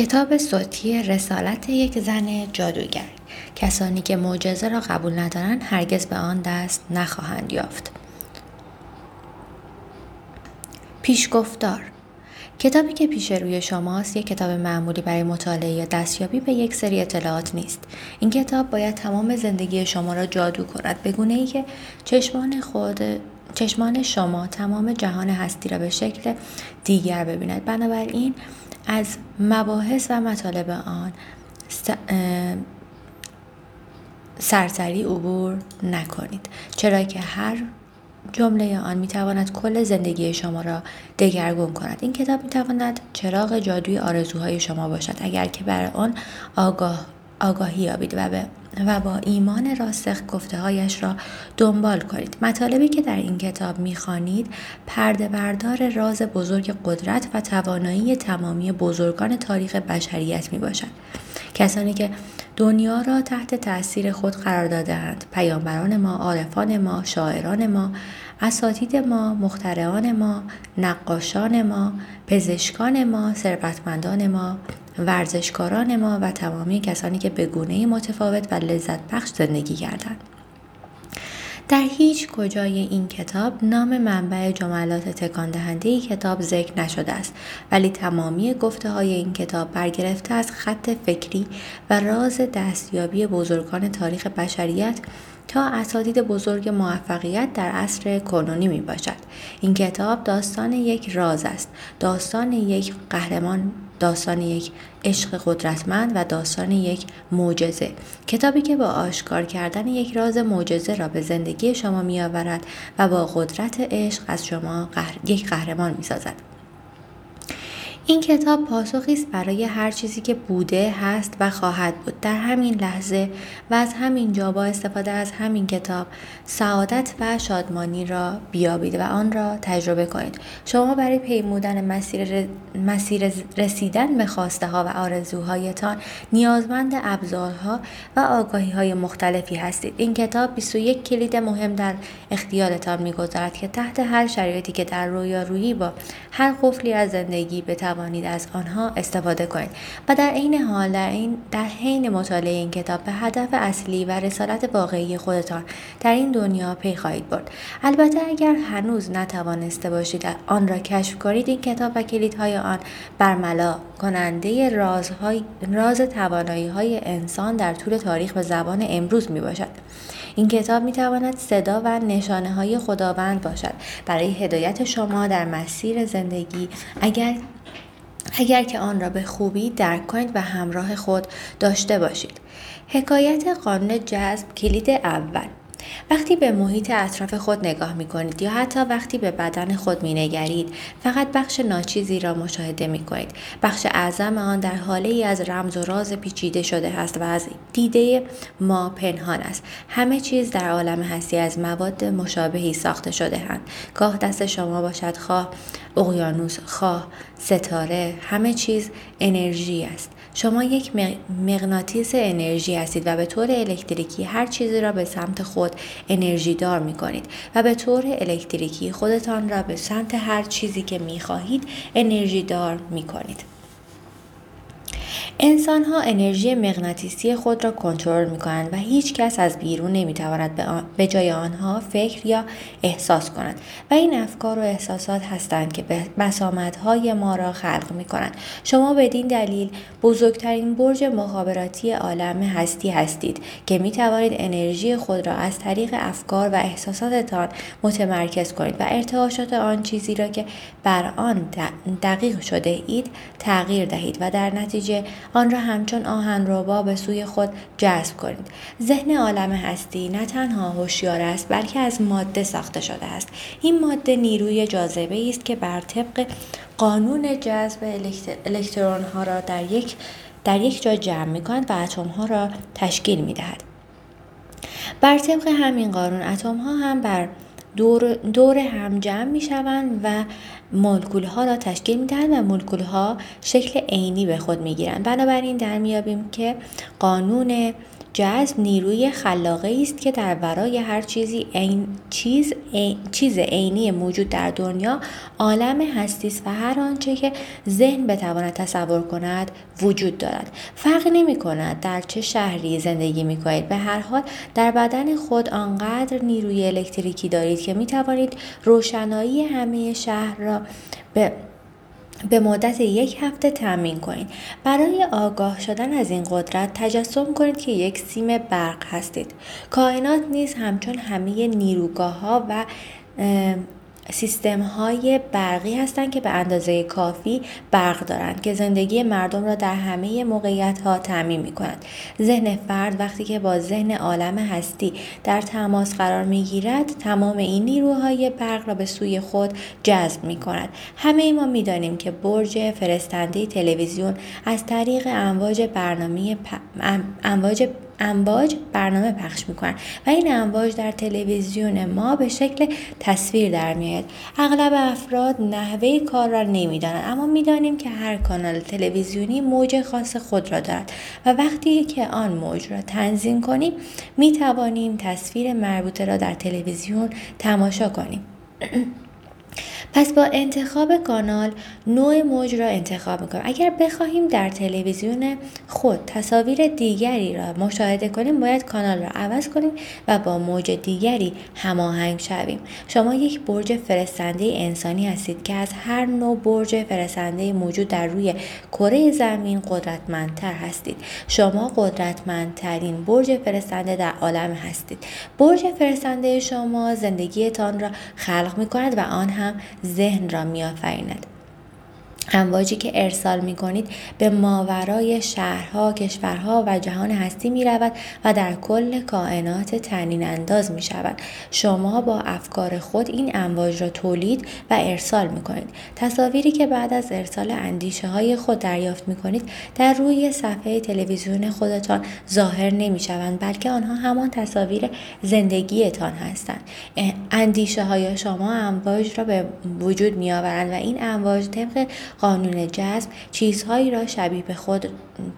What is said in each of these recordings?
کتاب صوتی رسالت یک زن جادوگر. کسانی که معجزه را قبول ندارند هرگز به آن دست نخواهند یافت. پیشگفتار. کتابی که پیش روی شماست یک کتاب معمولی برای مطالعه یا دستیابی به یک سری اطلاعات نیست. این کتاب باید تمام زندگی شما را جادو کند. به گونه ای که چشمان خود چشمان شما تمام جهان هستی را به شکل دیگر ببیند. بنابراین از مباحث و مطالب آن سرسری عبور نکنید. چرا که هر جمله آن می تواند کل زندگی شما را دگرگون کند. این کتاب می تواند چراغ جادوی آرزوهای شما باشد. اگر که بر آن آگاه آگاهی یابید و به و با ایمان راسخ گفته هایش را دنبال کنید. مطالبی که در این کتاب می‌خوانید پرده بردار راز بزرگ قدرت و توانایی تمامی بزرگان تاریخ بشریت می باشد. کسانی که دنیا را تحت تاثیر خود قرار دادهاند پیامبران ما عارفان ما شاعران ما اساتید ما مخترعان ما نقاشان ما پزشکان ما ثروتمندان ما ورزشکاران ما و تمامی کسانی که به گونه متفاوت و لذت بخش زندگی کردند. در هیچ کجای این کتاب نام منبع جملات تکان دهنده کتاب ذکر نشده است ولی تمامی گفته های این کتاب برگرفته از خط فکری و راز دستیابی بزرگان تاریخ بشریت تا اساتید بزرگ موفقیت در عصر کنونی می باشد. این کتاب داستان یک راز است. داستان یک قهرمان داستان یک عشق قدرتمند و داستان یک معجزه کتابی که با آشکار کردن یک راز معجزه را به زندگی شما می آورد و با قدرت عشق از شما یک قهرمان می سازد. این کتاب پاسخی است برای هر چیزی که بوده هست و خواهد بود. در همین لحظه و از همین جا با استفاده از همین کتاب سعادت و شادمانی را بیابید و آن را تجربه کنید. شما برای پیمودن مسیر, مسیر رسیدن به خواسته ها و آرزوهایتان نیازمند ابزارها و آگاهی های مختلفی هستید. این کتاب 21 کلید مهم در اختیارتان می‌گذارد که تحت هر شرایطی که در رویارویی با هر قفلی از زندگی بتوانید توانید از آنها استفاده کنید. و در عین حال در این در حین مطالعه این کتاب به هدف اصلی و رسالت واقعی خودتان در این دنیا پی خواهید برد. البته اگر هنوز نتوانسته باشید آن را کشف کنید این کتاب و کلیدهای آن برملا کننده رازهای راز توانایی های انسان در طول تاریخ به زبان امروز می باشد این کتاب می تواند صدا و نشانه های خداوند باشد. برای هدایت شما در مسیر زندگی اگر اگر که آن را به خوبی درک کنید و همراه خود داشته باشید. حکایت قانون جذب کلید اول وقتی به محیط اطراف خود نگاه می کنید یا حتی وقتی به بدن خود می نگرید فقط بخش ناچیزی را مشاهده می کنید. بخش اعظم آن در حاله ای از رمز و راز پیچیده شده است و از دیده ما پنهان است. همه چیز در عالم هستی از مواد مشابهی ساخته شده هند. گاه دست شما باشد خواه اقیانوس خواه ستاره همه چیز انرژی است شما یک مغناطیس انرژی هستید و به طور الکتریکی هر چیزی را به سمت خود انرژی دار می کنید و به طور الکتریکی خودتان را به سمت هر چیزی که می خواهید انرژی دار می کنید. انسان ها انرژی مغناطیسی خود را کنترل می کنند و هیچ کس از بیرون نمی تواند به جای آنها فکر یا احساس کند و این افکار و احساسات هستند که های ما را خلق می کنند شما بدین دلیل بزرگترین برج مخابراتی عالم هستی هستید که می توانید انرژی خود را از طریق افکار و احساساتتان متمرکز کنید و ارتعاشات آن چیزی را که بر آن دقیق شده اید تغییر دهید و در نتیجه آن را همچون آهن به سوی خود جذب کنید ذهن عالم هستی نه تنها هوشیار است بلکه از ماده ساخته شده است این ماده نیروی جاذبه است که بر طبق قانون جذب الکترون ها را در یک در یک جا جمع می کند و اتم ها را تشکیل می دهد. بر طبق همین قانون اتم ها هم بر دور, دور هم جمع می شوند و مولکول ها را تشکیل می دهند و مولکول ها شکل عینی به خود می گیرند بنابراین در میابیم که قانون جذب نیروی خلاقه است که در ورای هر چیزی این چیز چیز عینی موجود در دنیا عالم هستی است و هر آنچه که ذهن بتواند تصور کند وجود دارد. فرق نمی کند در چه شهری زندگی می کنید. به هر حال در بدن خود آنقدر نیروی الکتریکی دارید که می توانید روشنایی همه شهر را به به مدت یک هفته تمرین کنید برای آگاه شدن از این قدرت تجسم کنید که یک سیم برق هستید. کائنات نیز همچون همه نیروگاه ها و سیستم های برقی هستند که به اندازه کافی برق دارند که زندگی مردم را در همه موقعیت ها تعمین می کنند. ذهن فرد وقتی که با ذهن عالم هستی در تماس قرار می گیرد تمام این نیروهای برق را به سوی خود جذب می کند. همه ما می دانیم که برج فرستنده تلویزیون از طریق امواج برنامه امواج امواج برنامه پخش می‌کنن و این امواج در تلویزیون ما به شکل تصویر در میاد. اغلب افراد نحوه کار را نمی‌دانند اما می‌دانیم که هر کانال تلویزیونی موج خاص خود را دارد و وقتی که آن موج را تنظیم کنیم می توانیم تصویر مربوطه را در تلویزیون تماشا کنیم. پس با انتخاب کانال نوع موج را انتخاب می‌کنیم اگر بخواهیم در تلویزیون خود تصاویر دیگری را مشاهده کنیم باید کانال را عوض کنیم و با موج دیگری هماهنگ شویم. شما یک برج فرستنده انسانی هستید که از هر نوع برج فرستنده موجود در روی کره زمین قدرتمندتر هستید. شما قدرتمندترین برج فرستنده در عالم هستید. برج فرستنده شما زندگیتان را خلق می کند و آن ذهن را میآفریند. امواجی که ارسال می کنید به ماورای شهرها، کشورها و جهان هستی می رود و در کل کائنات تنین انداز می شود. شما با افکار خود این امواج را تولید و ارسال می کنید. تصاویری که بعد از ارسال اندیشه های خود دریافت می کنید در روی صفحه تلویزیون خودتان ظاهر نمی شوند بلکه آنها همان تصاویر زندگیتان هستند. اندیشه های شما امواج را به وجود می آورند و این امواج طبق قانون جذب چیزهایی را شبیه به خود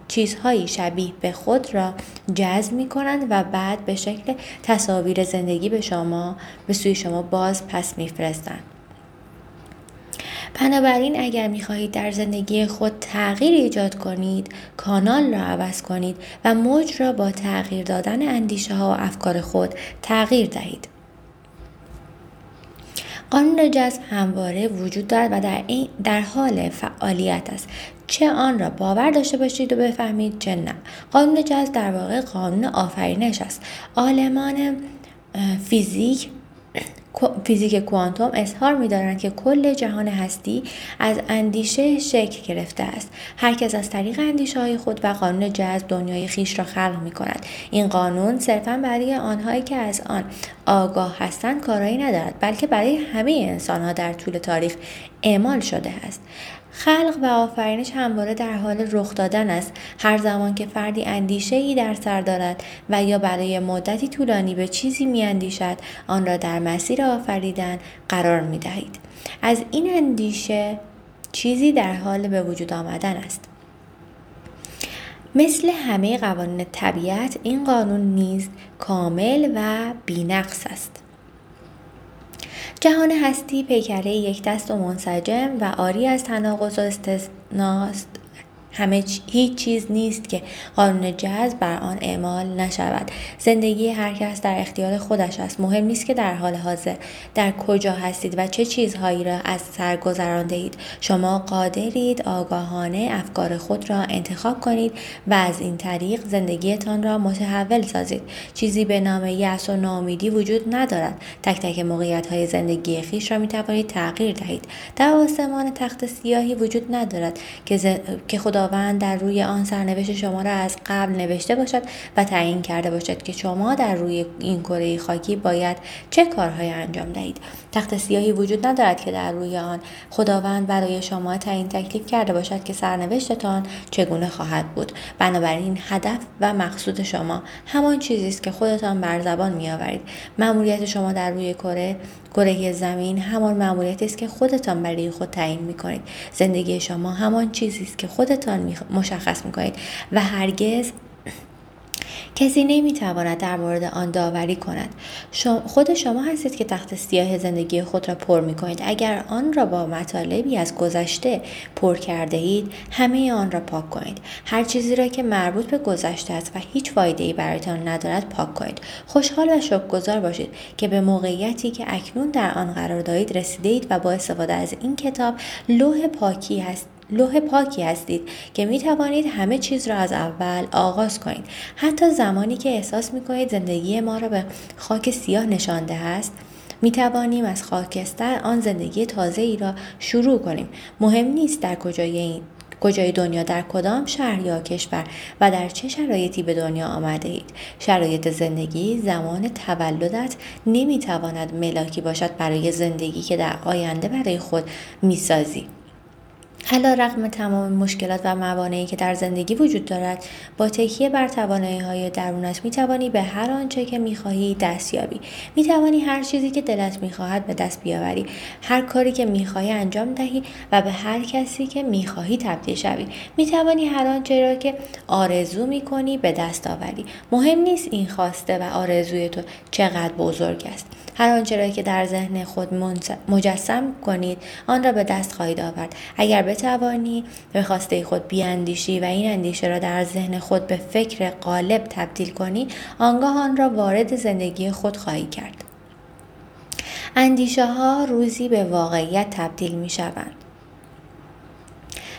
چیزهایی شبیه به خود را جذب می کنند و بعد به شکل تصاویر زندگی به شما به سوی شما باز پس میفرستند. بنابراین اگر می خواهید در زندگی خود تغییر ایجاد کنید کانال را عوض کنید و موج را با تغییر دادن اندیشه ها و افکار خود تغییر دهید. قانون جذب همواره وجود دارد و در, این در حال فعالیت است. چه آن را باور داشته باشید و بفهمید چه نه. قانون جذب در واقع قانون آفرینش است. عالمان فیزیک فیزیک کوانتوم اظهار می‌دارند که کل جهان هستی از اندیشه شکل گرفته است. هر کس از طریق اندیشه های خود و قانون جذب دنیای خیش را خلق می کند این قانون صرفا برای آنهایی که از آن آگاه هستند کارایی ندارد بلکه برای همه انسانها در طول تاریخ اعمال شده است. خلق و آفرینش همواره در حال رخ دادن است. هر زمان که فردی اندیشه ای در سر دارد و یا برای مدتی طولانی به چیزی می اندیشد آن را در مسیر آفریدن قرار می دهید. از این اندیشه چیزی در حال به وجود آمدن است. مثل همه قوانین طبیعت این قانون نیز کامل و بینقص است. جهان هستی پیکره یک دست و منسجم و آری از تناقض و استثناست. همه هیچ چیز نیست که قانون جذب بر آن اعمال نشود. زندگی هر کس در اختیار خودش است. مهم نیست که در حال حاضر در کجا هستید و چه چیزهایی را از سر گذرانده اید. شما قادرید آگاهانه افکار خود را انتخاب کنید و از این طریق زندگیتان را متحول سازید. چیزی به نام یأس و ناامیدی وجود ندارد. تک تک موقعیت های زندگی خیش را می توانید تغییر دهید. در آسمان تخت سیاهی وجود ندارد که, که خدا خداوند در روی آن سرنوشت شما را از قبل نوشته باشد و تعیین کرده باشد که شما در روی این کره خاکی باید چه کارهایی انجام دهید. تخت سیاهی وجود ندارد که در روی آن خداوند برای شما تعیین تکلیف کرده باشد که سرنوشتتان چگونه خواهد بود. بنابراین هدف و مقصود شما همان چیزی است که خودتان بر زبان میآورید. مأموریت شما در روی کره کره زمین همان مأموریتی است که خودتان برای خود تعیین می‌کنید. زندگی شما همان چیزی است که خودتان مشخص می‌کنید و هرگز کسی نمی‌تواند در مورد آن داوری کند. خود شما هستید که تخت سیاه زندگی خود را پر می کنید اگر آن را با مطالبی از گذشته پر کرده اید همه آن را پاک کنید. هر چیزی را که مربوط به گذشته است و هیچ فایده ای برایتان ندارد پاک کنید. خوشحال و شکرگزار باشید که به موقعیتی که اکنون در آن قرار دارید رسیده اید و با استفاده از این کتاب لوح پاکی هست لوح پاکی هستید که می توانید همه چیز را از اول آغاز کنید. حتی زمانی که احساس می کنید زندگی ما را به خاک سیاه نشانده است می توانیم از خاکستر آن زندگی تازه ای را شروع کنیم. مهم نیست در کجای این کجای دنیا در کدام شهر یا کشور و در چه شرایطی به دنیا آمده اید. شرایط زندگی زمان تولدت نمی‌تواند ملاکی باشد برای زندگی که در آینده برای خود می‌سازی. علا رقم تمام مشکلات و موانعی که در زندگی وجود دارد با تکیه بر توانایی های درونت می توانی به هر آنچه که می خواهی دست یابی. می توانی هر چیزی که دلت می خواهد به دست بیاوری. هر کاری که می خواهی انجام دهی و به هر کسی که می خواهی تبدیل شوی. می توانی هر آنچه را که آرزو می کنی به دست آوری. مهم نیست این خواسته و آرزوی تو چقدر بزرگ است. هر آنچه را که در ذهن خود مجسم کنید آن را به دست خواهید آورد. اگر بتوانی به خواسته خود بیاندیشی و این اندیشه را در ذهن خود به فکر غالب تبدیل کنی آنگاه آن را وارد زندگی خود خواهی کرد. اندیشه ها روزی به واقعیت تبدیل می شوند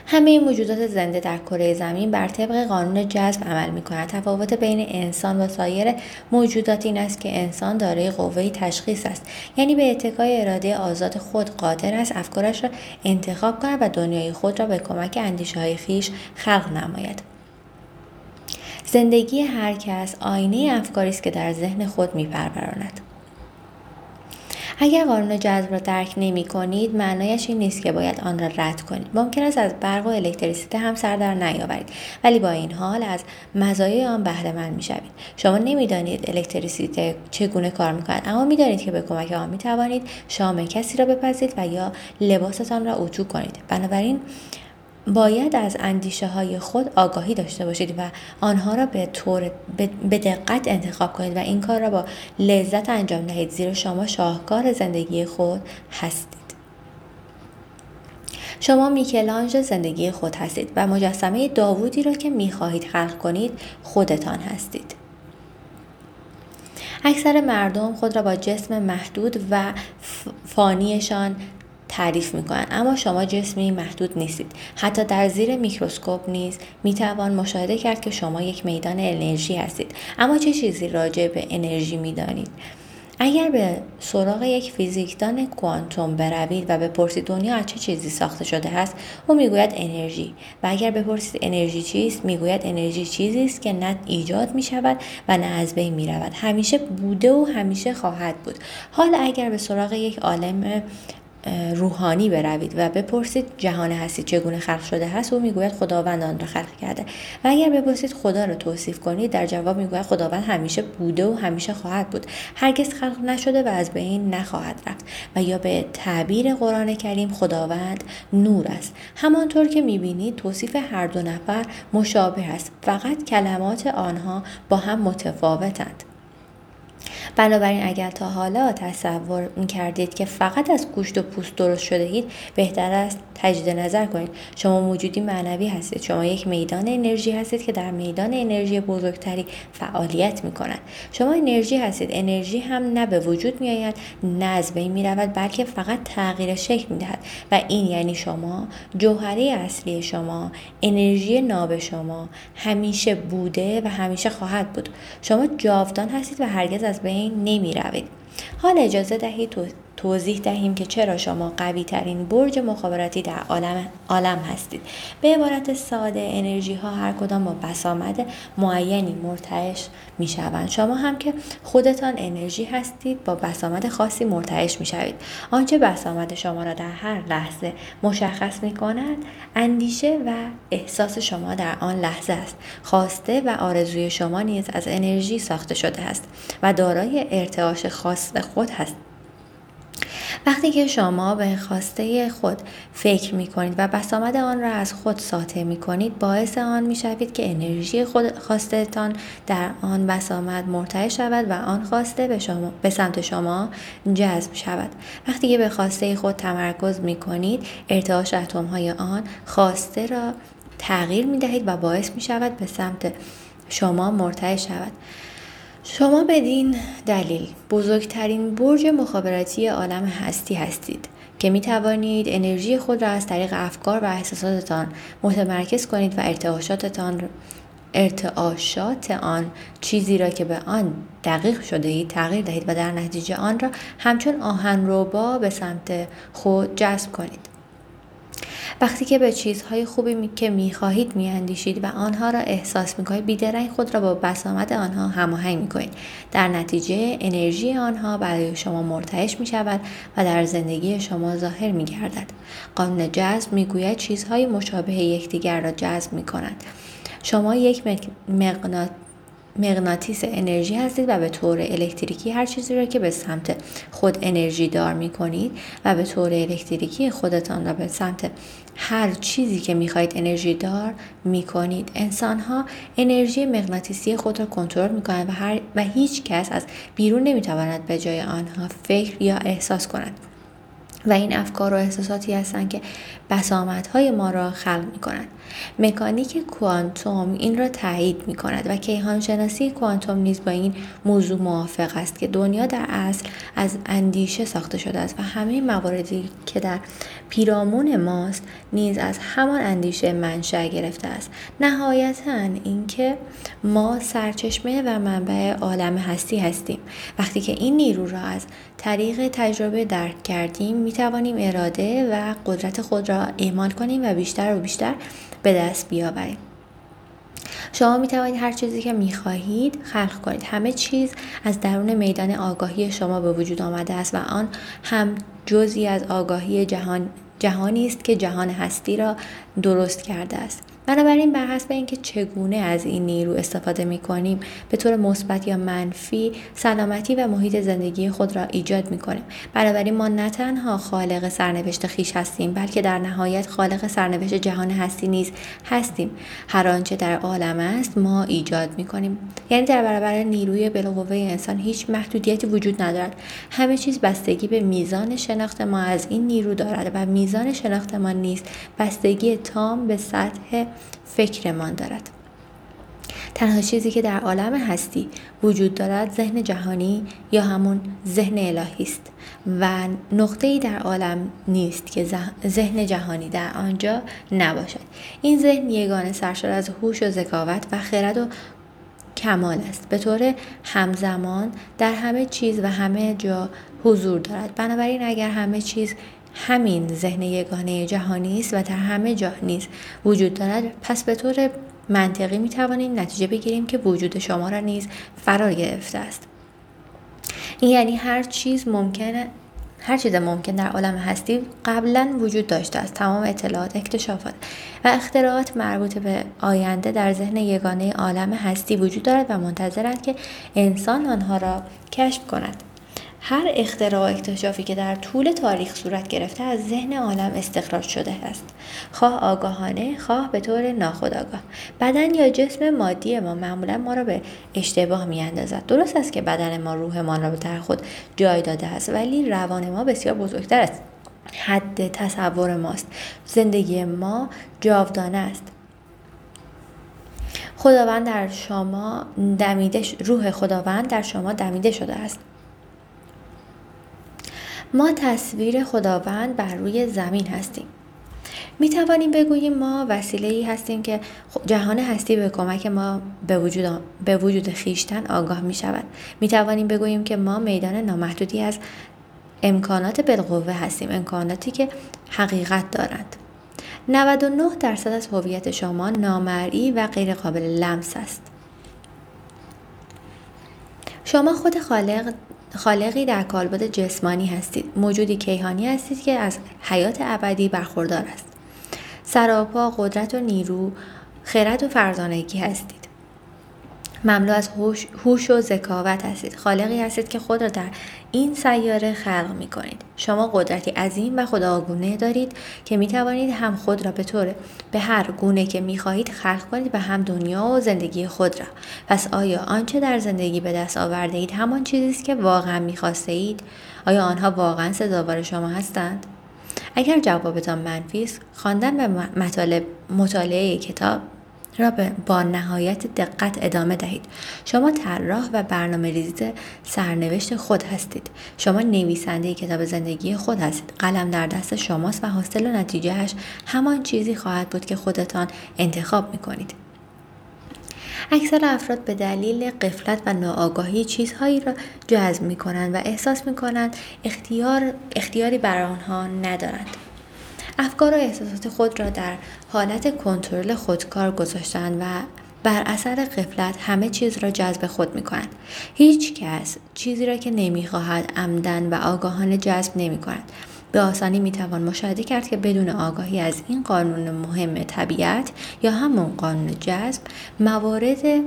همه موجودات زنده در کره زمین بر طبق قانون جذب عمل می کند. تفاوت بین انسان و سایر موجودات این است که انسان دارای قوه تشخیص است. یعنی به اتکای اراده آزاد خود قادر است افکارش را انتخاب کند و دنیای خود را به کمک اندیشه های خیش خلق نماید. زندگی هر کس آینه افکاری است که در ذهن خود میپروراند. اگر قانون جذب را درک نمی کنید معنایش این نیست که باید آن را رد کنید. ممکن است از برق و الکتریسیته هم سر در نیاورید ولی با این حال از مزایای آن بهره مند می‌شوید شما نمی‌دانید الکتریسیته چگونه کار می‌کند اما می‌دانید که به کمک آن می‌توانید شام کسی را بپزید و یا لباستان را اتو کنید. بنابراین باید از اندیشه های خود آگاهی داشته باشید و آنها را به طور به دقت انتخاب کنید و این کار را با لذت انجام دهید. زیرا شما شاهکار زندگی خود هستید. شما میکلانج زندگی خود هستید و مجسمه داوودی را که می‌خواهید خلق کنید خودتان هستید. اکثر مردم خود را با جسم محدود و فانیشان تعریف می‌کنند اما شما جسمی محدود نیستید. حتی در زیر میکروسکوپ نیز می‌توان مشاهده کرد که شما یک میدان انرژی هستید. اما چه چیزی راجع به انرژی می‌دانید؟ اگر به سراغ یک فیزیکدان کوانتوم بروید و بپرسید دنیا از چه چیزی ساخته شده است او می‌گوید انرژی. و اگر بپرسید انرژی چیست می‌گوید انرژی چیزی است که نه ایجاد می شود و نه از بین می رود همیشه بوده و همیشه خواهد بود. حال اگر به سراغ یک عالم روحانی بروید و بپرسید جهان هستی چگونه خلق شده هست او می‌گوید خداوند آن را خلق کرده. و اگر بپرسید خدا را توصیف کنید در جواب می‌گوید خداوند همیشه بوده و همیشه خواهد بود. هرگز خلق نشده و از بین نخواهد رفت. و یا به تعبیر قرآن کریم خداوند نور است. همانطور که می‌بینید توصیف هر دو نفر مشابه است. فقط کلمات آنها با هم متفاوتند. بنابراین اگر تا حالا تصور کردید که فقط از گوشت و پوست درست شده اید بهتر است تجدید نظر کنید. شما موجودی معنوی هستید. شما یک میدان انرژی هستید که در میدان انرژی بزرگتری فعالیت می کند شما انرژی هستید. انرژی هم نه به وجود می آید نه از بین می رود بلکه فقط تغییر شکل می دهد و این یعنی شما جوهره اصلی شما انرژی ناب شما همیشه بوده و همیشه خواهد بود. شما جاودان هستید و هرگز از بین نمی روید حال اجازه دهید توضیح دهیم که چرا شما قوی ترین برج مخابراتی در عالم, عالم هستید. به عبارت ساده انرژی ها هر کدام با بسامد معینی مرتعش می شوند شما هم که خودتان انرژی هستید با بسامد خاصی مرتعش می شوید آنچه بسامد شما را در هر لحظه مشخص می کند اندیشه و احساس شما در آن لحظه است. خواسته و آرزوی شما نیز از انرژی ساخته شده است و دارای ارتعاش خاص خود هست. وقتی که شما به خواسته خود فکر می کنید و بسامد آن را از خود ساطع می کنید باعث آن می شوید که انرژی خود خواستتان در آن بسامد مرتعش شود و آن خواسته به, شما، به سمت شما جذب شود. وقتی که به خواسته خود تمرکز می کنید ارتعاش اتم های آن خواسته را تغییر می دهید و باعث می شود به سمت شما مرتعش شود. شما بدین دلیل. بزرگترین برج مخابراتی عالم هستی هستید که می توانید انرژی خود را از طریق افکار و احساساتتان متمرکز کنید و ارتعاشاتتان ارتعاشات آن چیزی را که به آن دقیق شده اید تغییر دهید و در نتیجه آن را همچون آهن روبا به سمت خود جذب کنید. وقتی که به چیزهای خوبی می که می‌خواهید میاندیشید و آنها را احساس می‌کنید بیدرنگ خود را با بسامد آنها هماهنگ می‌کنید در نتیجه انرژی آنها برای شما مرتعش می شود و در زندگی شما ظاهر می گردد. قانون جذب می‌گوید چیزهای مشابه یکدیگر را جذب می کنند. شما یک مقناط مغناطیس انرژی هستید و به طور الکتریکی هر چیزی را که به سمت خود انرژی دار می کنید و به طور الکتریکی خودتان را به سمت هر چیزی که می خواهید انرژی دار می کنید انسان ها انرژی مغناطیسی خود را کنترل می کنند و, هر و هیچ کس از بیرون نمی تواند به جای آنها فکر یا احساس کند و این افکار و احساساتی هستند که بسامدهای ما را خلق می کنند. مکانیک کوانتوم این را تایید می کند و کیهان شناسی کوانتوم نیز با این موضوع موافق است که دنیا در اصل از اندیشه ساخته شده است و همه مواردی که در پیرامون ماست نیز از همان اندیشه منشأ گرفته است. نهایتا اینکه ما سرچشمه و منبع عالم هستی هستیم. وقتی که این نیرو را از طریق تجربه درک کردیم می توانیم اراده و قدرت خود را ایمان کنیم و بیشتر و بیشتر به دست بیاوریم شما می توانید هر چیزی که می خواهید خلق کنید. همه چیز از درون میدان آگاهی شما به وجود آمده است و آن هم جزی از آگاهی جهان جهانی است که جهان هستی را درست کرده است. بنابراین بر حسب اینکه چگونه از این نیرو استفاده می کنیم به طور مثبت یا منفی سلامتی و محیط زندگی خود را ایجاد می کنیم بنابراین ما نه تنها خالق سرنوشت خیش هستیم بلکه در نهایت خالق سرنوشت جهان هستی نیز هستیم. هر آنچه در عالم است ما ایجاد می کنیم یعنی در برابر نیروی بالقوه انسان هیچ محدودیتی وجود ندارد. همه چیز بستگی به میزان شناخت ما از این نیرو دارد و میزان شناخت ما نیست بستگی تام به سطح فکرمان دارد. تنها چیزی که در عالم هستی وجود دارد ذهن جهانی یا همون ذهن الهی است و نقطه ای در عالم نیست که ذهن جهانی در آنجا نباشد. این ذهن یگانه سرشار از هوش و ذکاوت و خرد و کمال است. به طور همزمان در همه چیز و همه جا حضور دارد. بنابراین اگر همه چیز همین ذهن یگانه جهانی است و در همه جا نیز وجود دارد. پس به طور منطقی می توانیم نتیجه بگیریم که وجود شما را نیز فرار گرفته است. یعنی هر چیز ممکنه هر چیز ممکن در عالم هستی قبلا وجود داشته است. تمام اطلاعات اکتشافات و اختراعات مربوط به آینده در ذهن یگانه عالم هستی وجود دارد و منتظرند که انسان آنها را کشف کند. هر اختراع اکتشافی که در طول تاریخ صورت گرفته از ذهن عالم استخراج شده است. خواه آگاهانه خواه به طور ناخودآگاه. بدن یا جسم مادی ما معمولا ما را به اشتباه میاندازد. درست است که بدن ما روحمان را در خود جای داده است ولی روان ما بسیار بزرگتر است. حد تصور ماست. زندگی ما جاودانه است. خداوند در شما دمیده روح خداوند در شما دمیده شده است. ما تصویر خداوند بر روی زمین هستیم. می توانیم بگوییم ما وسیله ای هستیم که جهان هستی به کمک ما به وجود, به وجود خیشتن آگاه می شود. می توانیم بگوییم که ما میدان نامحدودی از امکانات بالقوه هستیم امکاناتی که حقیقت دارند. 99 درصد از هویت شما نامرئی و غیر قابل لمس است. شما خود خالق خالقی در کالبد جسمانی هستید. موجودی کیهانی هستید که از حیات ابدی برخوردار است. سراپا قدرت و نیرو خرد و فرزانگی هستید. مملو از هوش و ذکاوت هستید. خالقی هستید که خود را در این سیاره خلق می کنید شما قدرتی عظیم و خداگونه دارید که می توانید هم خود را به طور به هر گونه که می خواهید خلق کنید و هم دنیا و زندگی خود را. پس آیا آنچه در زندگی به دست آورده اید همان چیزی است که واقعا می اید آیا آنها واقعا سزاوار شما هستند؟ اگر جوابتان منفی است خواندن به مطالب مطالعه کتاب را با نهایت دقت ادامه دهید. شما طراح و برنامه ریزی سرنوشت خود هستید. شما نویسنده کتاب زندگی خود هستید. قلم در دست شماست و حاصل و نتیجهش همان چیزی خواهد بود که خودتان انتخاب می کنید اکثر افراد به دلیل قفلت و ناآگاهی چیزهایی را جذب می کنند و احساس می کنند اختیار، اختیاری بر آنها ندارند. افکار و احساسات خود را در حالت کنترل خودکار گذاشتند و بر اثر قفلت همه چیز را جذب خود می کنند. هیچ کس چیزی را که نمی خواهد عمدن و آگاهانه جذب نمی کند. به آسانی می توان مشاهده کرد که بدون آگاهی از این قانون مهم طبیعت یا همون قانون جذب موارد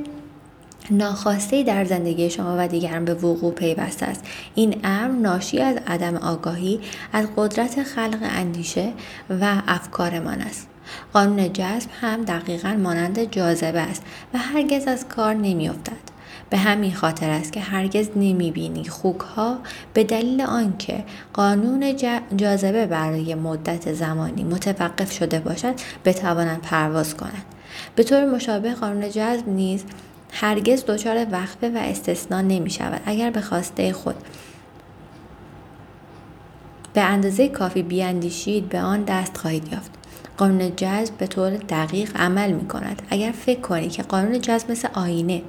ناخواسته در زندگی شما و دیگران به وقوع پیوسته است. این امر ناشی از عدم آگاهی از قدرت خلق اندیشه و افکارمان است. قانون جذب هم دقیقا مانند جاذبه است و هرگز از کار نمیافتد. به همین خاطر است که هرگز نمی‌بینی خوک ها به دلیل آنکه قانون جاذبه برای مدت زمانی متوقف شده باشد بتوانند پرواز کنند. به طور مشابه قانون جذب نیز هرگز دچار وقفه و استثنا نمی شود اگر به خواسته خود به اندازه کافی بیاندیشید به آن دست خواهید یافت. قانون جذب به طور دقیق عمل می کند اگر فکر کنید که قانون جذب مثل آینه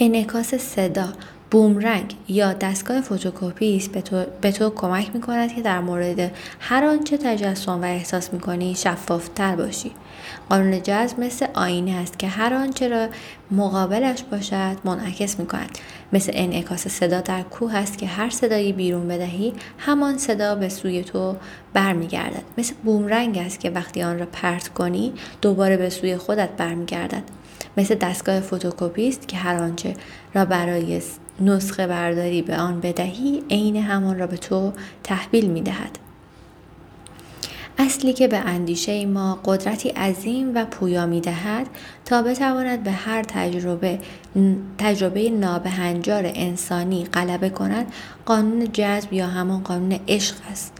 انعکاس صدا بومرنگ یا دستگاه فتوکپی است به تو, به تو کمک می کند که در مورد هر آنچه تجسم و احساس می کنی شفافتر باشی. قانون جذب مثل آینه است که هر آنچه را مقابلش باشد منعکس می کند مثل انعکاس صدا در کوه است که هر صدایی بیرون بدهی همان صدا به سوی تو برمیگردد. مثل بومرنگ است که وقتی آن را پرت کنی دوباره به سوی خودت برمیگردد. مثل دستگاه فتوکپی است که هر آنچه را برای نسخه برداری به آن بدهی عین همان را به تو تحویل می دهد. اصلی که به اندیشه ما قدرتی عظیم و پویا می دهد تا بتواند به هر تجربه تجربه نابهنجار انسانی غلبه کند قانون جذب یا همان قانون عشق است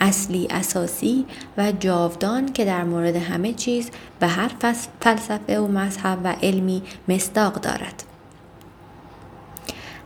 اصلی اساسی و جاودان که در مورد همه چیز به هر فلسفه و مذهب و علمی مصداق دارد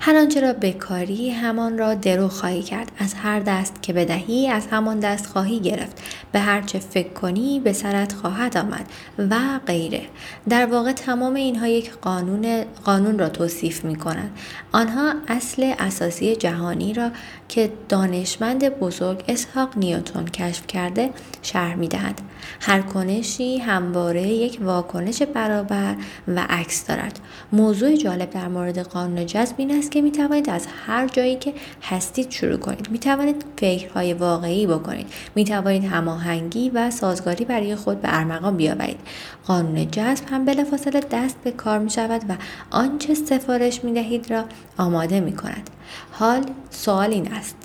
هر آنچه را بکاری همان را درو خواهی کرد. از هر دست که بدهی از همان دست خواهی گرفت. به هر چه فکر کنی به سرت خواهد آمد و غیره. در واقع تمام اینها یک قانون قانون را توصیف می کنند آنها اصل اساسی جهانی را که دانشمند بزرگ اسحاق نیوتون کشف کرده شرح می دهند هر کنشی همواره یک واکنش برابر و عکس دارد. موضوع جالب در مورد قانون جذب این است که می توانید از هر جایی که هستید شروع کنید. می توانید فکرهای واقعی بکنید. می توانید هماهنگی و سازگاری برای خود به ارمغان بیاورید. قانون جذب هم بلافاصله دست به کار می شود و آنچه سفارش می دهید را آماده می کند حال سوال این است.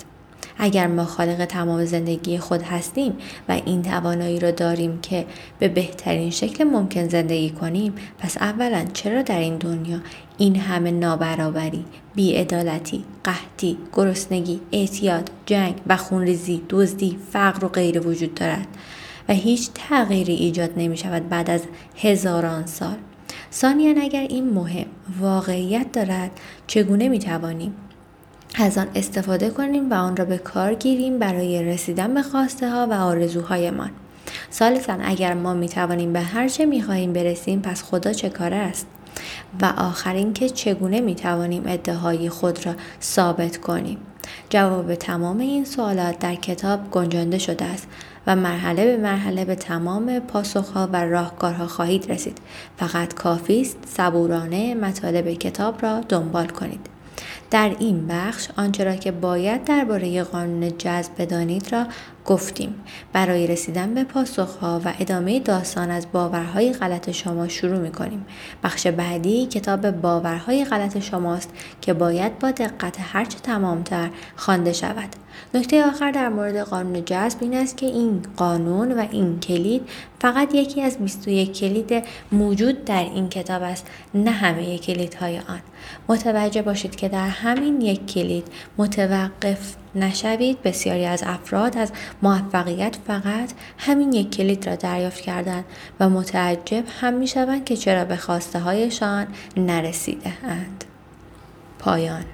اگر ما خالق تمام زندگی خود هستیم و این توانایی را داریم که به بهترین شکل ممکن زندگی کنیم پس اولا چرا در این دنیا این همه نابرابری، بیعدالتی، قحطی، گرسنگی، اعتیاد، جنگ و خونریزی، دزدی، فقر و غیره وجود دارد و هیچ تغییری ایجاد نمی شود بعد از هزاران سال؟ ثانیا اگر این مهم واقعیت دارد چگونه می توانیم از آن استفاده کنیم و آن را به کار گیریم برای رسیدن به خواسته ها و آرزوهایمان. سالسا اگر ما می توانیم به هر چه می خواهیم برسیم پس خدا چه کاره است؟ و آخرین که چگونه می توانیم ادعای خود را ثابت کنیم؟ جواب تمام این سوالات در کتاب گنجانده شده است و مرحله به مرحله به تمام پاسخها و راهکارها خواهید رسید. فقط کافی است صبورانه مطالب کتاب را دنبال کنید. در این بخش آنچه را که باید درباره قانون جذب بدانید را گفتیم برای رسیدن به پاسخها و ادامه داستان از باورهای غلط شما شروع می کنیم. بخش بعدی کتاب باورهای غلط شماست که باید با دقت هرچه تمامتر خوانده شود. نکته آخر در مورد قانون جذب این است که این قانون و این کلید فقط یکی از 21 کلید موجود در این کتاب است نه همه کلیدهای آن متوجه باشید که در همین یک کلید متوقف نشوید بسیاری از افراد از موفقیت فقط همین یک کلید را دریافت کردند و متعجب هم می شوند که چرا به خواسته هایشان نرسیده اند. پایان